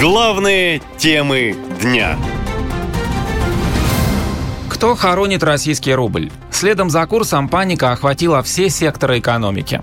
Главные темы дня. Кто хоронит российский рубль? Следом за курсом паника охватила все секторы экономики.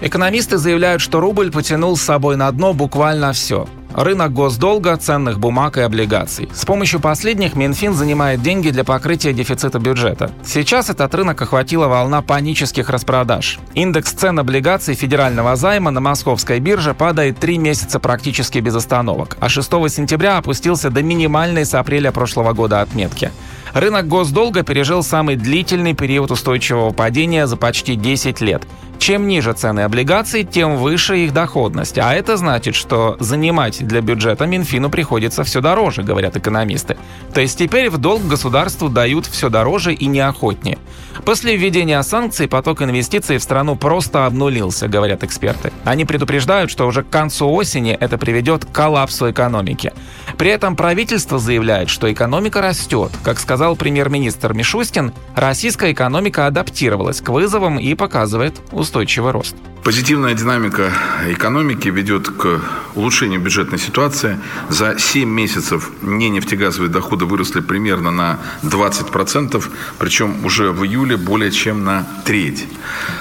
Экономисты заявляют, что рубль потянул с собой на дно буквально все. Рынок госдолга, ценных бумаг и облигаций. С помощью последних Минфин занимает деньги для покрытия дефицита бюджета. Сейчас этот рынок охватила волна панических распродаж. Индекс цен облигаций федерального займа на московской бирже падает три месяца практически без остановок, а 6 сентября опустился до минимальной с апреля прошлого года отметки. Рынок госдолга пережил самый длительный период устойчивого падения за почти 10 лет. Чем ниже цены облигаций, тем выше их доходность. А это значит, что занимать для бюджета Минфину приходится все дороже, говорят экономисты. То есть теперь в долг государству дают все дороже и неохотнее. После введения санкций поток инвестиций в страну просто обнулился, говорят эксперты. Они предупреждают, что уже к концу осени это приведет к коллапсу экономики. При этом правительство заявляет, что экономика растет. Как сказал премьер-министр Мишустин, российская экономика адаптировалась к вызовам и показывает устойчивый рост. Позитивная динамика экономики ведет к улучшению бюджетной ситуации. За 7 месяцев не нефтегазовые доходы выросли примерно на 20%, причем уже в июле более чем на треть.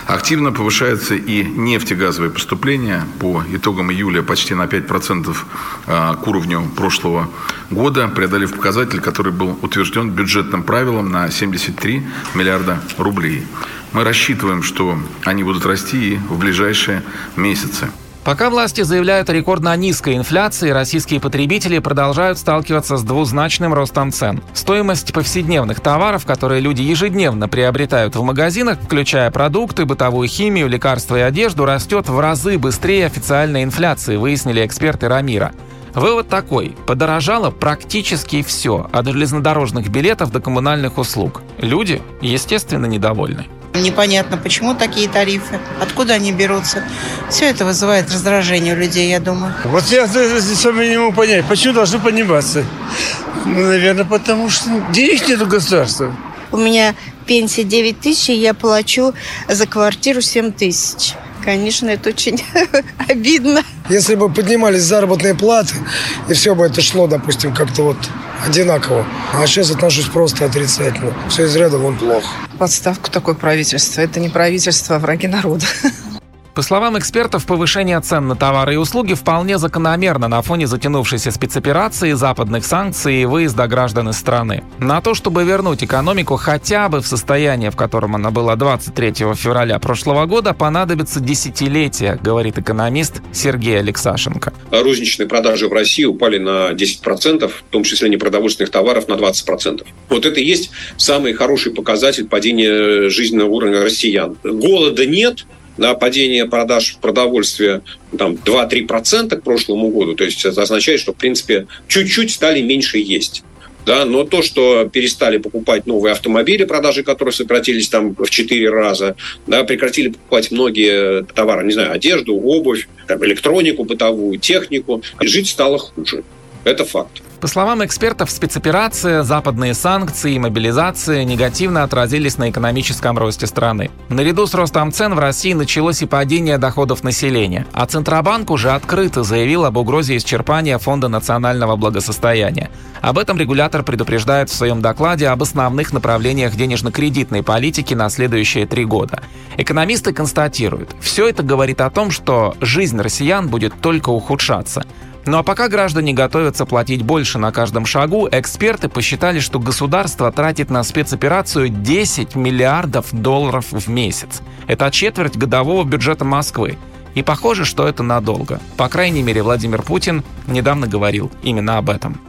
Активно повышаются и нефтегазовые поступления. По итогам июля почти на 5% а, к уровню прошлого года, преодолев показатель, который был утвержден бюджетным правилом на 73 миллиарда рублей. Мы рассчитываем, что они будут расти и в ближайшие месяцы. Пока власти заявляют о рекордно низкой инфляции, российские потребители продолжают сталкиваться с двузначным ростом цен. Стоимость повседневных товаров, которые люди ежедневно приобретают в магазинах, включая продукты, бытовую химию, лекарства и одежду, растет в разы быстрее официальной инфляции, выяснили эксперты Рамира. Вывод такой. Подорожало практически все, от железнодорожных билетов до коммунальных услуг. Люди, естественно, недовольны. Непонятно, почему такие тарифы, откуда они берутся. Все это вызывает раздражение у людей, я думаю. Вот я сам не могу понять, почему должны подниматься. Ну, наверное, потому что денег нет у государства. У меня пенсия 9 тысяч, и я плачу за квартиру 7 тысяч. Конечно, это очень обидно. Если бы поднимались заработные платы, и все бы это шло, допустим, как-то вот одинаково. А сейчас отношусь просто отрицательно. Все из ряда вон плохо. Подставку такое правительство. Это не правительство, а враги народа. По словам экспертов, повышение цен на товары и услуги вполне закономерно на фоне затянувшейся спецоперации, западных санкций и выезда граждан из страны. На то, чтобы вернуть экономику хотя бы в состояние, в котором она была 23 февраля прошлого года, понадобится десятилетия, говорит экономист Сергей Алексашенко. Розничные продажи в России упали на 10%, в том числе непродовольственных товаров на 20%. Вот это и есть самый хороший показатель падения жизненного уровня россиян. Голода нет, на падение продаж продовольствия там, 2-3% к прошлому году. То есть это означает, что, в принципе, чуть-чуть стали меньше есть. Да, но то, что перестали покупать новые автомобили, продажи которых сократились там в 4 раза, да, прекратили покупать многие товары, не знаю, одежду, обувь, там, электронику бытовую, технику, и жить стало хуже. Это факт. По словам экспертов, спецоперация, западные санкции и мобилизация негативно отразились на экономическом росте страны. Наряду с ростом цен в России началось и падение доходов населения, а Центробанк уже открыто заявил об угрозе исчерпания Фонда национального благосостояния. Об этом регулятор предупреждает в своем докладе об основных направлениях денежно-кредитной политики на следующие три года. Экономисты констатируют, все это говорит о том, что жизнь россиян будет только ухудшаться – ну а пока граждане готовятся платить больше на каждом шагу, эксперты посчитали, что государство тратит на спецоперацию 10 миллиардов долларов в месяц. Это четверть годового бюджета Москвы. И похоже, что это надолго. По крайней мере, Владимир Путин недавно говорил именно об этом.